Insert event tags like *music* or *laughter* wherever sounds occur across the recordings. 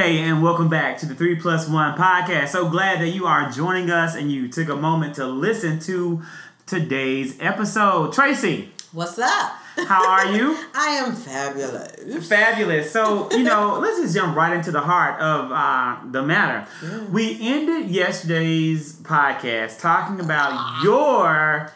Tuesday and welcome back to the 3 Plus 1 podcast. So glad that you are joining us and you took a moment to listen to today's episode. Tracey. What's up? How are you? *laughs* I am fabulous. Fabulous. So, you know, *laughs* let's just jump right into the heart of uh, the matter. Yeah. We ended yesterday's podcast talking about your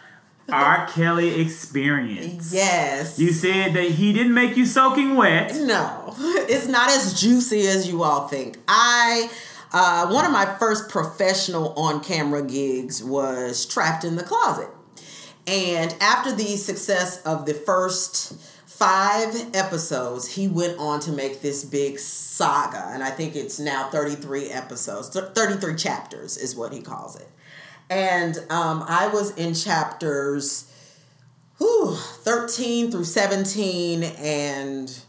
R. Kelly experience. Yes. You said that he didn't make you soaking wet. No, *laughs* it's not as juicy as you all think. I. Uh, one of my first professional on camera gigs was Trapped in the Closet. And after the success of the first five episodes, he went on to make this big saga. And I think it's now 33 episodes, 33 chapters is what he calls it. And um, I was in chapters whew, 13 through 17 and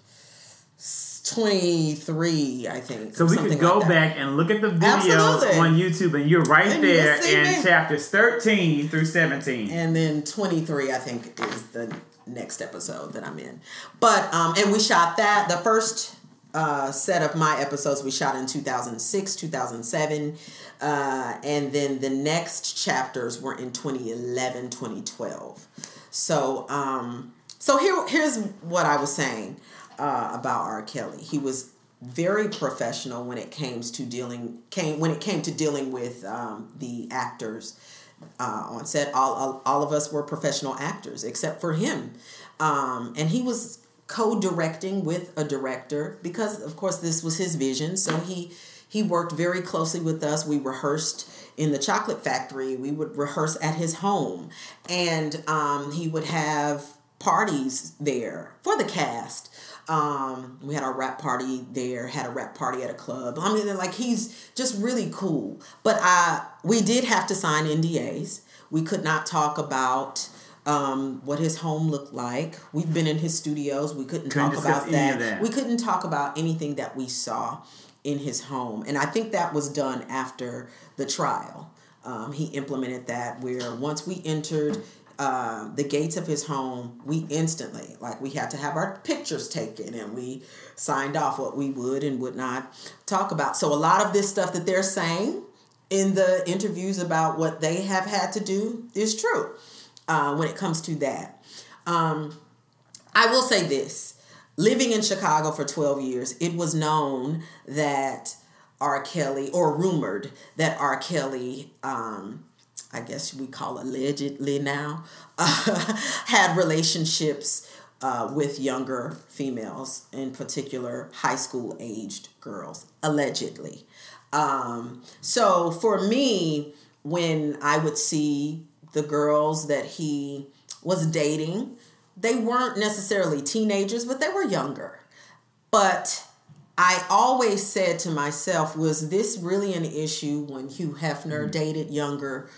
23, I think. So we could go like back and look at the videos Absolutely. on YouTube, and you're right and there in me. chapters 13 through 17. And then 23, I think, is the next episode that I'm in. But, um, and we shot that. The first uh, set of my episodes we shot in 2006, 2007. Uh, and then the next chapters were in 2011, 2012. So, um, so here, here's what I was saying uh, about R. Kelly. He was very professional when it came to dealing came when it came to dealing with um, the actors uh, on set. All, all, all of us were professional actors except for him, um, and he was co-directing with a director because of course this was his vision. So he he worked very closely with us. We rehearsed in the chocolate factory. We would rehearse at his home, and um, he would have parties there for the cast. Um, we had our wrap party there, had a wrap party at a club. I mean, like he's just really cool. But I, we did have to sign NDAs. We could not talk about um, what his home looked like. We've been in his studios. We couldn't, couldn't talk about that. that. We couldn't talk about anything that we saw in his home. And I think that was done after the trial. Um, he implemented that where once we entered uh, the gates of his home, we instantly, like, we had to have our pictures taken and we signed off what we would and would not talk about. So, a lot of this stuff that they're saying in the interviews about what they have had to do is true uh, when it comes to that. Um, I will say this living in Chicago for 12 years, it was known that R. Kelly, or rumored that R. Kelly, um, I guess we call allegedly now, uh, *laughs* had relationships uh, with younger females, in particular high school aged girls, allegedly. Um, so for me, when I would see the girls that he was dating, they weren't necessarily teenagers, but they were younger. But I always said to myself, was this really an issue when Hugh Hefner mm-hmm. dated younger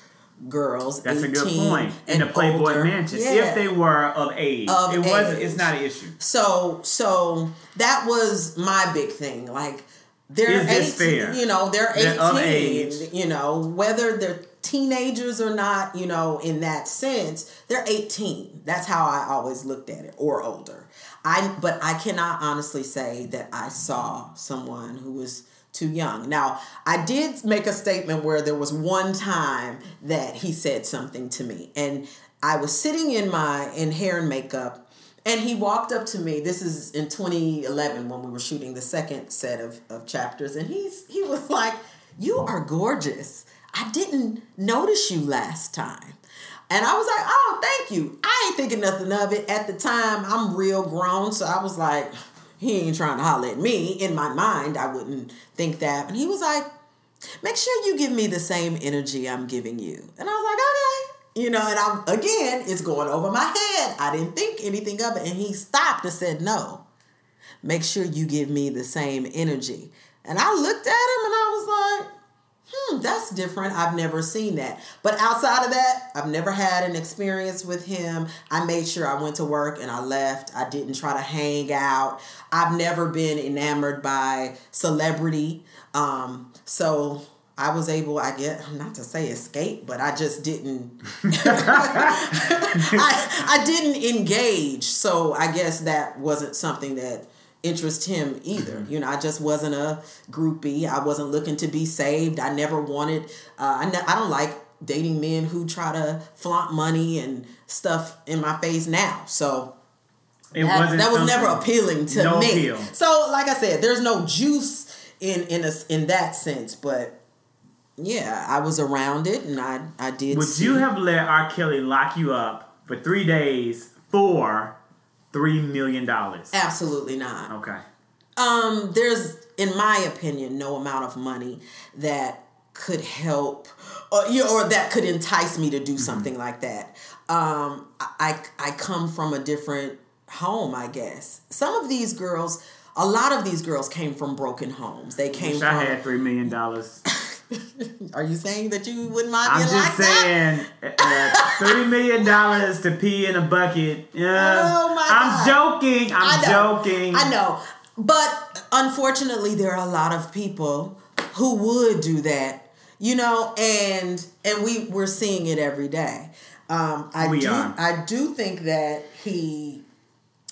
girls. That's a good point. In the Playboy older. Mansion, yeah. if they were of age, of it was. It's not an issue. So, so that was my big thing. Like they're eighteen. You know, they're eighteen. You know, whether they're teenagers or not. You know, in that sense, they're eighteen. That's how I always looked at it, or older. I but I cannot honestly say that I saw someone who was too young. Now, I did make a statement where there was one time that he said something to me, and I was sitting in my in hair and makeup, and he walked up to me. This is in 2011 when we were shooting the second set of, of chapters, and he's he was like, "You are gorgeous. I didn't notice you last time." And I was like, "Oh, thank you." I ain't thinking nothing of it at the time. I'm real grown, so I was like he ain't trying to holler at me. In my mind, I wouldn't think that. And he was like, make sure you give me the same energy I'm giving you. And I was like, okay. You know, and I'm again, it's going over my head. I didn't think anything of it. And he stopped and said, no. Make sure you give me the same energy. And I looked at him and I was like, hmm, that's different. I've never seen that. But outside of that, I've never had an experience with him. I made sure I went to work and I left. I didn't try to hang out. I've never been enamored by celebrity. Um, so I was able, I get not to say escape, but I just didn't. *laughs* *laughs* I I didn't engage, so I guess that wasn't something that interest him either. You know, I just wasn't a groupie. I wasn't looking to be saved. I never wanted. Uh, I ne- I don't like dating men who try to flaunt money and stuff in my face now. So. It that, wasn't that was never appealing to no me. appeal. So, like I said, there's no juice in in a, in that sense, but yeah, I was around it, and I I did. Would see- you have let R. Kelly lock you up for three days for three million dollars? Absolutely not. Okay. Um, there's, in my opinion, no amount of money that could help, or you know, or that could entice me to do something like that. Um, I I come from a different home, I guess. Some of these girls, a lot of these girls came from broken homes. They came Wish from. I had three million dollars. *laughs* Are you saying that you wouldn't mind I'm being just like that? saying, uh, thirty million dollars to pee in a bucket. Uh, Oh my I'm God. joking. I'm I joking. I know. But unfortunately there are a lot of people who would do that, you know, and and we we're seeing it every day. Um I We do are. I do think that he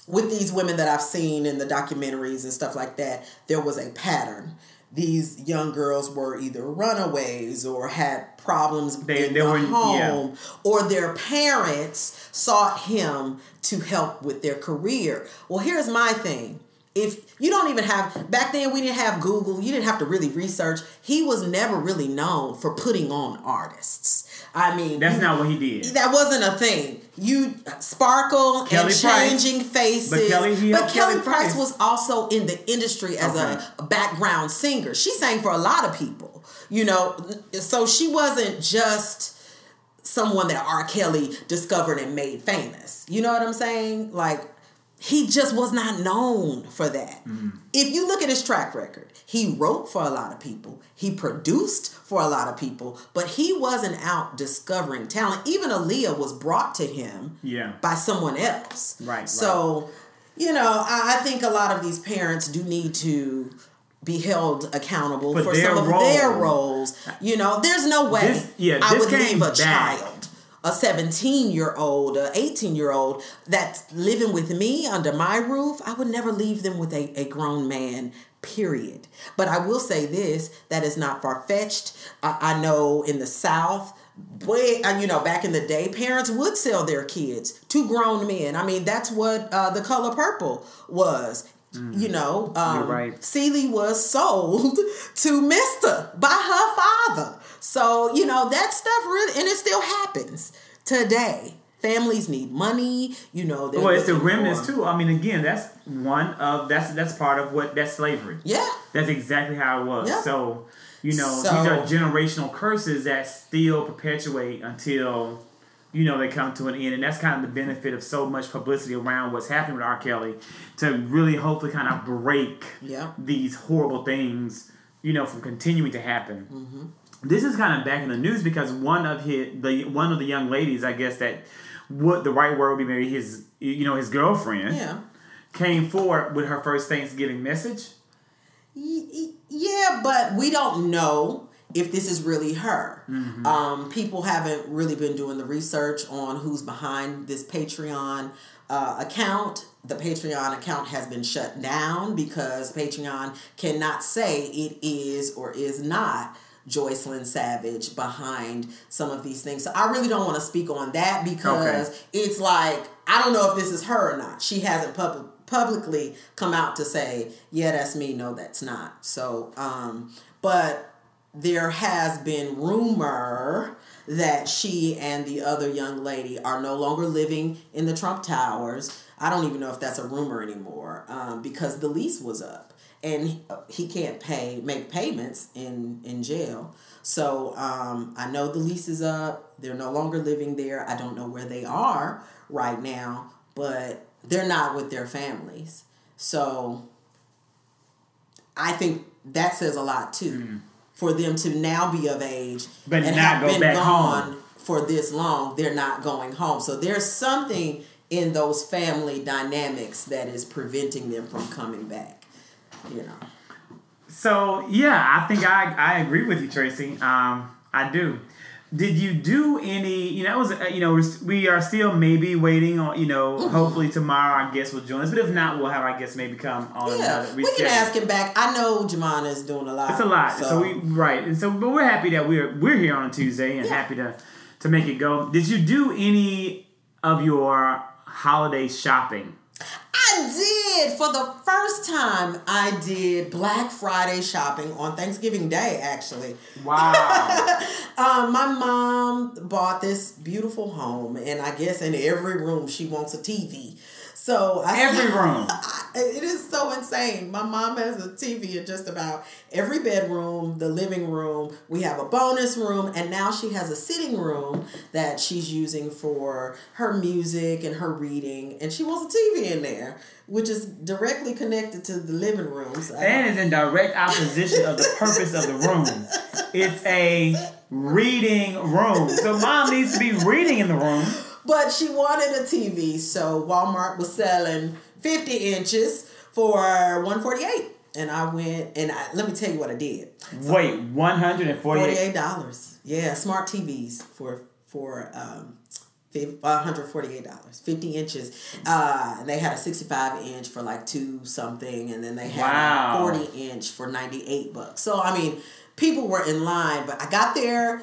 with these women that I've seen in the documentaries and stuff like that, there was a pattern. These young girls were either runaways or had problems They- in they the were- home, yeah. or their parents sought him to help with their career. Well, here's my thing. If you don't even have back then we didn't have Google, you didn't have to really research. He was never really known for putting on artists. I mean, That's not what he did. that wasn't a thing. You sparkle Kelly and Price. changing faces. But Kelly- but Kelly Price Price. was also in the industry as Okay. a background singer. She sang for a lot of people, you know. So she wasn't just someone that R. Kelly discovered and made famous. You know what I'm saying? Like he just was not known for that. If you look at his track record, he wrote for a lot of people, he produced for a lot of people, but he wasn't out discovering talent. Even Aaliyah was brought to him Yeah. by someone else. Right, So, you know, I, I think a lot of these parents do need to be held accountable For for, some of their roles. You know, there's no way This- yeah, I would leave a back. child a 17 year old, a 18 year old that's living with me under my roof, I would never leave them with a, a grown man, period. But I will say this that is not far fetched. I, I know in the South, way, uh, you know, back in the day, parents would sell their kids to grown men. I mean, that's what uh, the color purple was. You know, um, right. Celie was *laughs* sold to Mister by her father. So you know that stuff really, and it still happens today. Families need money. You know, Well, it's the remnants too. I mean, again, that's one of that's that's part of what that's slavery. Yeah, That's exactly how it was. Yeah. So, you know, So- these are generational curses that still perpetuate until, you know, they come to an end. And that's kind of the benefit of so much publicity around what's happening with R. Kelly to really hopefully kind of break Yeah. these horrible things, you know, from continuing to happen. Mm-hmm. This is kind of back in the news because one of his the one of the young ladies, I guess that what the right word would be maybe his you know his girlfriend yeah. came forward with her first Thanksgiving message. Yeah, but we don't know if this is really her. Mm-hmm. Um, people haven't really been doing the research on who's behind this Patreon uh, account. The Patreon account has been shut down because Patreon cannot say it is or is not Joycelyn Savage behind some of these things. So I really don't want to speak on that because Okay. it's like I don't know if this is her or not. She hasn't public publicly come out to say, "Yeah, that's me." No, that's not. So, um, but there has been rumor that she and the other young lady are no longer living in the Trump Towers. I don't even know if that's a rumor anymore um, because the lease was up and he, he can't pay make payments in in jail. So um, I know the lease is up. They're no longer living there. I don't know where they are right now, but they're not with their families. So I think that says a lot too. For them to now be of age Mm. But and not have go been back gone home. for this long, they're not going home. So there's something in those family dynamics that is preventing them from coming back. You know. So yeah, I think I, I agree with you, Tracey. Um, I do. did you do any? You know, it was uh, you know we're, still maybe waiting on you know. Mm-hmm. Hopefully tomorrow our guest will join us, but if not, we'll have our guest maybe come on. Yeah, we can ask him back. I know Jamana is doing a lot. It's a lot. So, we right, and so but we're happy that we're we're here on a Tuesday and Yeah. happy to to make it go. Did you do any of your holiday shopping? I did for the first time. I did Black Friday shopping on Thanksgiving Day. Actually, Wow. *laughs* um, my mom bought this beautiful home, and I guess in every room she wants a TV. So I Every room. I- *laughs* it is so insane. My mom has a TV in just about every bedroom, the living room. We have a bonus room, and now she has a sitting room that she's using for her music and her reading. And she wants a TV in there, which is directly connected to the living room. So and is in direct opposition of the purpose of the room. It's a *laughs* reading room. So mom needs to be reading in the room. But she wanted a TV, so Walmart was selling 50 inches for 148 and I went and I, let me tell you what I did. Wait, 148. $48. Yeah, smart TVs for for um $148, 50 inches. Uh, and they had a 65 inch for like two something, and then they had Wow. a 40 inch for 98 bucks. So, I mean, people were in line, but I got there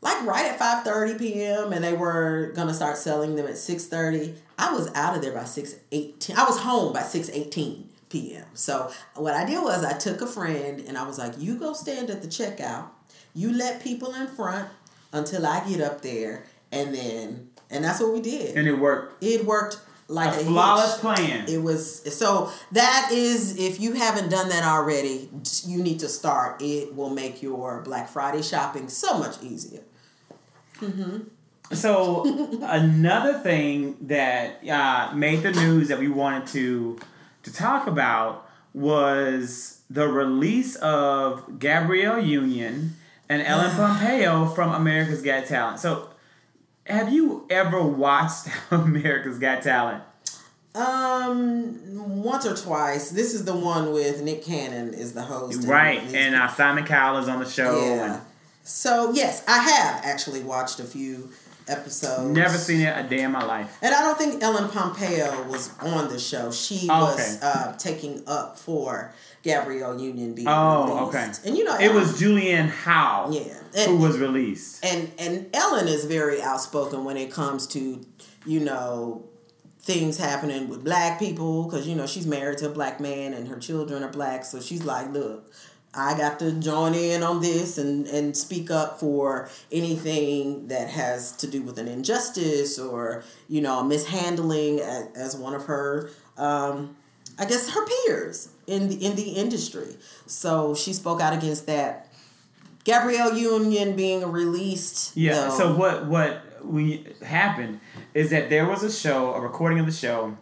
like right at 5.30 p.m. and they were gonna start selling them at 6.30. I was out of there by 6.18. I was home by 6.18 p.m. So what I did was I took a friend and I was like, you go stand at the checkout. You let people in front until I get up there. And then, and that's what we did. And it worked. It worked like A a, flawless hitch. plan. It was so that is if you haven't done that already, you need to start. It will make your Black Friday shopping so much easier. So *laughs* another thing that uh, made the news that we wanted to to talk about was the release of Gabrielle Union and Ellen *sighs* Pompeo from America's Got Talent. So, have you ever watched *laughs* America's Got Talent? Um, once or twice. This is the one with Nick Cannon is the host. Right, he's- and uh, Simon Cowell is on the show. yeah. So yes, I have actually watched a few episodes. Never seen it a day in my life. And I don't think Ellen Pompeo was on the show. She Oh, was okay. uh, taking up for Gabrielle Union being Oh, released. okay. And you know, It Ellen- was Julianne Howe yeah, who was released. and and Ellen is very outspoken when it comes to you know things happening with black people because you know she's married to a black man and her children are black so she's like look i got to join in on this and and speak up for anything that has to do with an injustice or you know mishandling as, as one of her um i guess her peers in the in the industry. So she spoke out against that. Gabrielle union being released Yeah. though- So what what we happened is that there was a show, a recording of the show,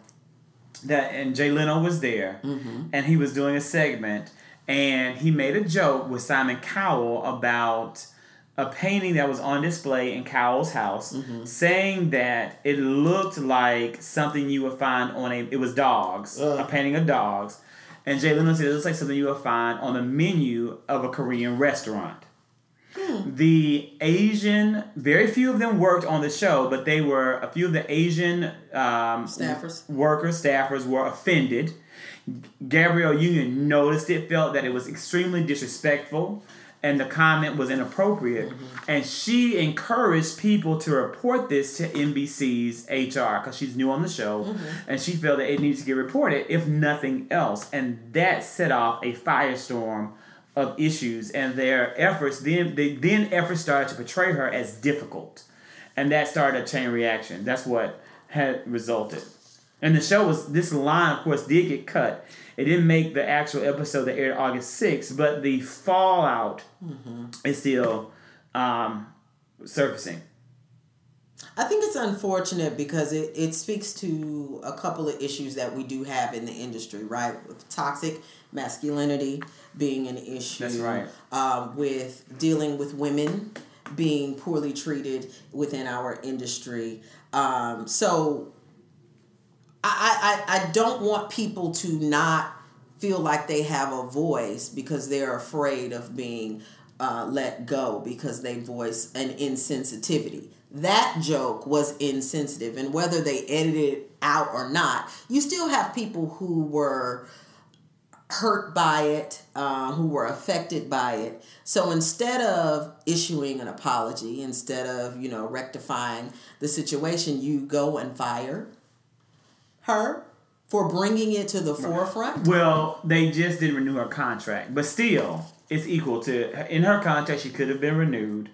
that and Jay Leno was there, mm-hmm. and he was doing a segment, and he made a joke with Simon Cowell about a painting that was on display in Cowell's house, saying that it looked like something you would find on a it was dogs, Ugh. a painting of dogs. And Jay Leno said it looks like something you would find on the menu of a Korean restaurant the Asian, very few of them worked on the show, but they were a few of the Asian um, Staffers. workers, staffers were offended. Gabrielle Union noticed it, felt that it was extremely disrespectful, and the comment was inappropriate. Mm-hmm. And she encouraged people to report this to NBC's HR because she's new on the show, mm-hmm. and she felt that it needs to get reported, if nothing else. And that set off a firestorm of issues, and their efforts then they then efforts started to portray her as difficult, and that started a chain reaction. That's what had resulted. And the show was this line, of course, did get cut. It didn't make the actual episode that aired August 6th, but the fallout is still um, surfacing. I think it's unfortunate because it, it speaks to a couple of issues that we do have in the industry, right? With toxic masculinity being an issue. That's right. Um, with dealing with women being poorly treated within our industry. Um, so I, I, I don't want people to not feel like they have a voice because they're afraid of being uh, let go because they voice an insensitivity. That joke was insensitive, and whether they edited it out or not, you still have people who were hurt by it, uh, who were affected by it. So instead of issuing an apology, instead of you know rectifying the situation, you go and fire her for bringing it to the forefront. Well, they just didn't renew her contract, but still, it's equal to in her contract. She could have been renewed,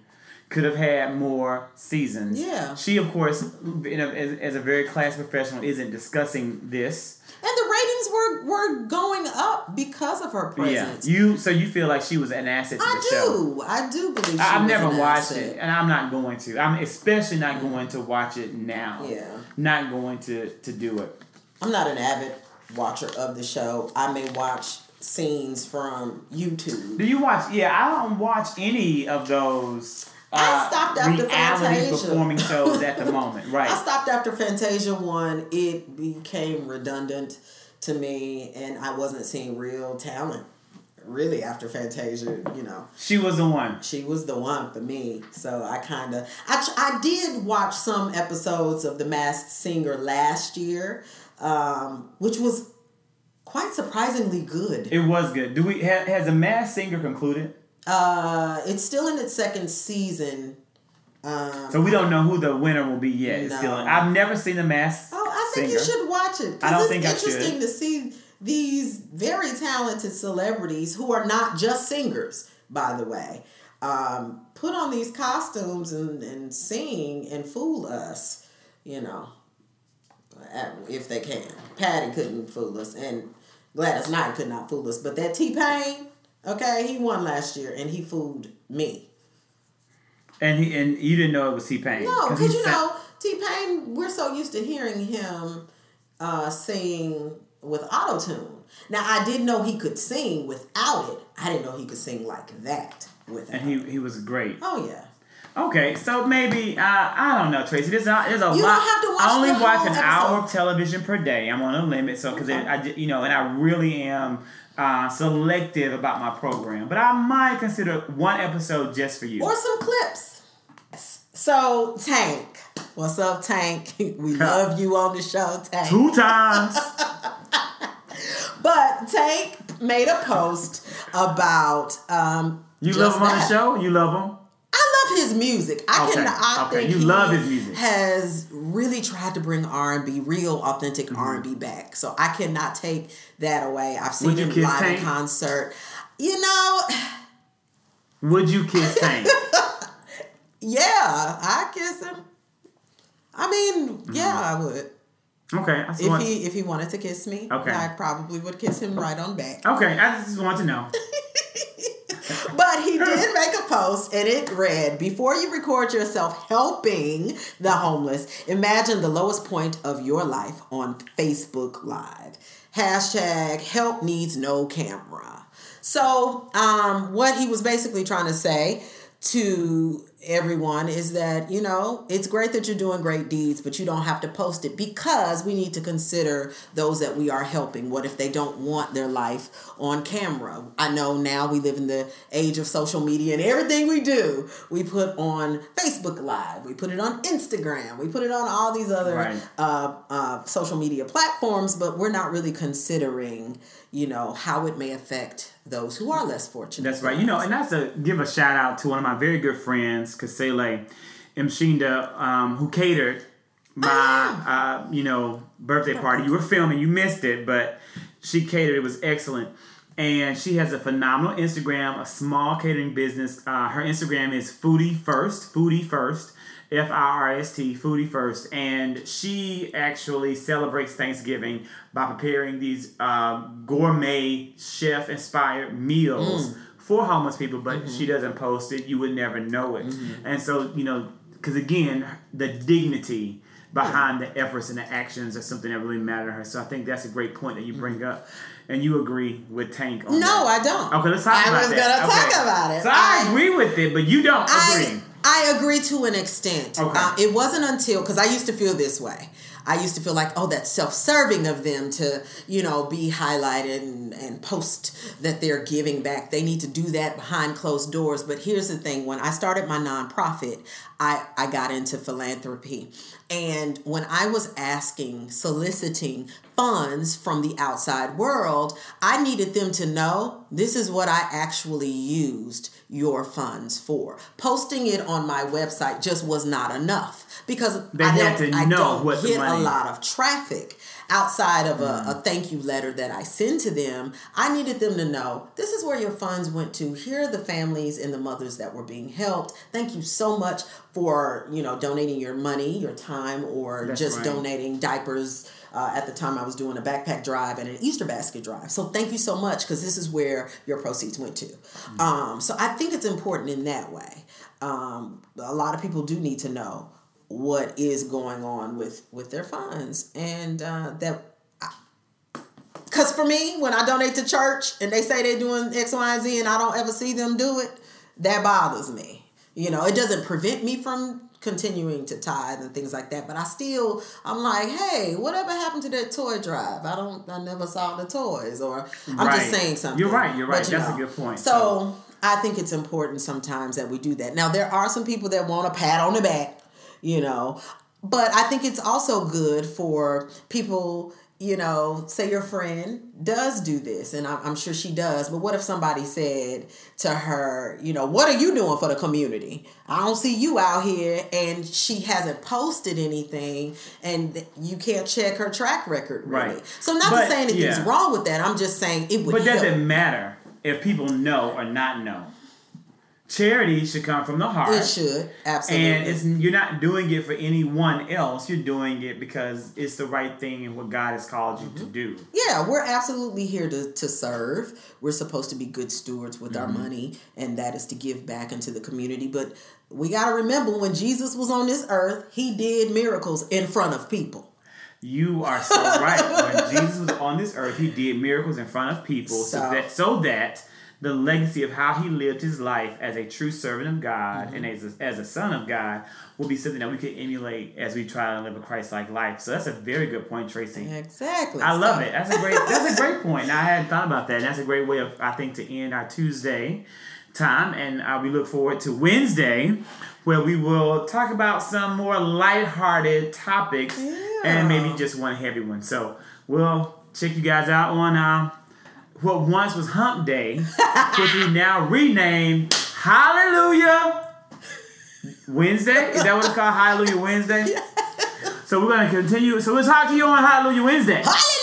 could have had more seasons. Yeah. She, of course, in a, as, as a very class professional, isn't discussing this. And the ratings were were going up because of her presence. Yeah, you. So you feel like she was an asset to I the show. I do. I do believe. She I- I've never watched asset. it, and I'm not going to. I'm especially not going to watch it now. Yeah. Not going to to do it. I'm not an avid watcher of the show. I may watch scenes from YouTube. Do you watch? Yeah, I don't watch any of those. uh, I stopped after Fantasia. performing shows at the moment, *laughs* right? I stopped after Fantasia one. It became redundant to me, and I wasn't seeing real talent. Really, after Fantasia, you know, She was the one. she was the one for me. So I kind of, I, I did watch some episodes of The Masked Singer last year, um, which was quite surprisingly good. It was good. Do we ha, has the Masked Singer concluded? Uh, it's still in its second season. Um, So we don't know who the winner will be yet. No. still, I've never seen the Masked Oh, I think Singer. you should watch it. I don't it's think interesting to see these very talented celebrities who are not just singers, by the way, um, put on these costumes and, and sing and fool us, you know, if they can. Patti couldn't fool us, and Gladys Knight could not fool us, but that T Pain, okay, he won last year and he fooled me. and he and you didn't know it was T Pain. No, because you know, T Pain, we're so used to hearing him uh, sing with auto tune. Now, I didn't know he could sing without it. I didn't know he could sing like that without and he he was great. Oh, yeah. Okay, so maybe uh, I don't know, Tracey. There's a, there's a You don't lot. have to watch I only watch an hour of television per day. I'm on a limit, so because Okay. I you know, and I really am uh, selective about my program. But I might consider one episode just for you. Or some clips. So, Tank. What's up, Tank? *laughs* We love you on the show, Tank. Two times. *laughs* But Tank made a post about um, You love him on the show. You love him. Love his music. I Okay, can. I okay, you love his music. Has really tried to bring R and B, real authentic Mm-hmm. R and B back. So I cannot take that away. I've seen him live Tank? in concert. You know, *sighs* Would you kiss *laughs* Tank? yeah, I kiss him. I mean, Mm-hmm. yeah, I would. Okay, I If he if he wanted to kiss me, Okay. I probably would kiss him right on back. Okay, I just want to know. *laughs* But he did make a post and it read Before you record yourself helping the homeless, imagine the lowest point of your life on Facebook Live. Hashtag help needs no camera. So, um, what he was basically trying to say to everyone is that, you know, it's great that you're doing great deeds, but you don't have to post it because we need to consider those that we are helping. What if they don't want their life on camera? I know now we live in the age of social media and everything we do, we put on Facebook Live, we put it on Instagram, we put it on all these other Right. uh, uh, social media platforms, but we're not really considering, you know, how it may affect those who are less fortunate. That's right. You know, and that's to give a shout out to one of my very good friends, Kasele Mshinda, um, who catered my, uh, you know, birthday party. You were filming, you missed it, but she catered. It was excellent. And she has a phenomenal Instagram, a small catering business. Uh, her Instagram is Foodie First, Foodie First, F I R S T, Foodie First. And she actually celebrates Thanksgiving by preparing these uh, gourmet, chef inspired meals for homeless people, but mm-hmm. she doesn't post it. You would never know it. Mm-hmm. And so, you know, because again, the dignity behind the efforts and the actions is something that really matter to her. So I think that's a great point that you bring mm-hmm. up. And you agree with Tank on No, that. I don't. Okay, let's talk I about was that. gonna Okay. talk about it. So I, I- agree with it, but you don't agree. I I agree to an extent. Okay. Uh, it wasn't until because I used to feel this way. I used to feel like, oh, that's self serving of them to, you know, be highlighted and, and post that they're giving back. They need to do that behind closed doors. But here's the thing when I started my nonprofit, I, I got into philanthropy. And when I was asking, soliciting funds from the outside world, I needed them to know this is what I actually used your funds for. Posting it on my website just was not enough because They I had don't, to I know don't what the get a lot of traffic outside of a, Mm. a thank you letter that I send to them. I needed them to know this is where your funds went to. Here are the families and the mothers that were being helped. Thank you so much for you know donating your money, your time, or That's just right. donating diapers. Uh, at the time, I was doing a backpack drive and an Easter basket drive. So thank you so much because this is where your proceeds went to. Mm. Um, so I think it's important in that way. Um, a lot of people do need to know what is going on with with their funds and uh, that because for me when i donate to church and they say they're doing x y and z and i don't ever see them do it that bothers me you know it doesn't prevent me from continuing to tithe and things like that but i still i'm like hey whatever happened to that toy drive i don't i never saw the toys or i'm Right. just saying something You're right, you're right. But, you That's a know, good point. so I think it's important sometimes that we do that. Now there are some people that want a pat on the back, you know, but I think it's also good for people, you know, say your friend does do this, and I'm, I'm sure she does. But what if somebody said to her, you know, what are you doing for the community? I don't see you out here, and she hasn't posted anything, and you can't check her track record, really. Right. So not But, to say anything's yeah. wrong with that. I'm just saying it would. But does it matter if people know or not know? Charity should come from the heart. It should absolutely. And it's you're not doing it for anyone else. You're doing it because it's the right thing and what God has called you Mm-hmm. to do. yeah, we're absolutely here to, to serve. We're supposed to be good stewards with our money, and that is to give back into the community. But we got to remember when Jesus was on this earth, he did miracles in front of people. You are so right. When Jesus was on this earth, he did miracles in front of people so, *laughs* So- that so that the legacy of how he lived his life as a true servant of God Mm-hmm. and as a, as a son of God will be something that we could emulate as we try to live a Christ-like life. So that's a very good point, Tracey. Exactly. I love So- it. That's a great. That's a great point. Now, I hadn't thought about that. And that's a great way of I think to end our Tuesday time, and uh, we look forward to Wednesday, where we will talk about some more lighthearted topics and maybe just one heavy one. So we'll check you guys out on uh, what once was Hump Day, which we now renamed Hallelujah Wednesday. Is that what it's called? Hallelujah Wednesday. *laughs* So we're gonna continue. So we'll talk to you on Hallelujah Wednesday. Hallelujah!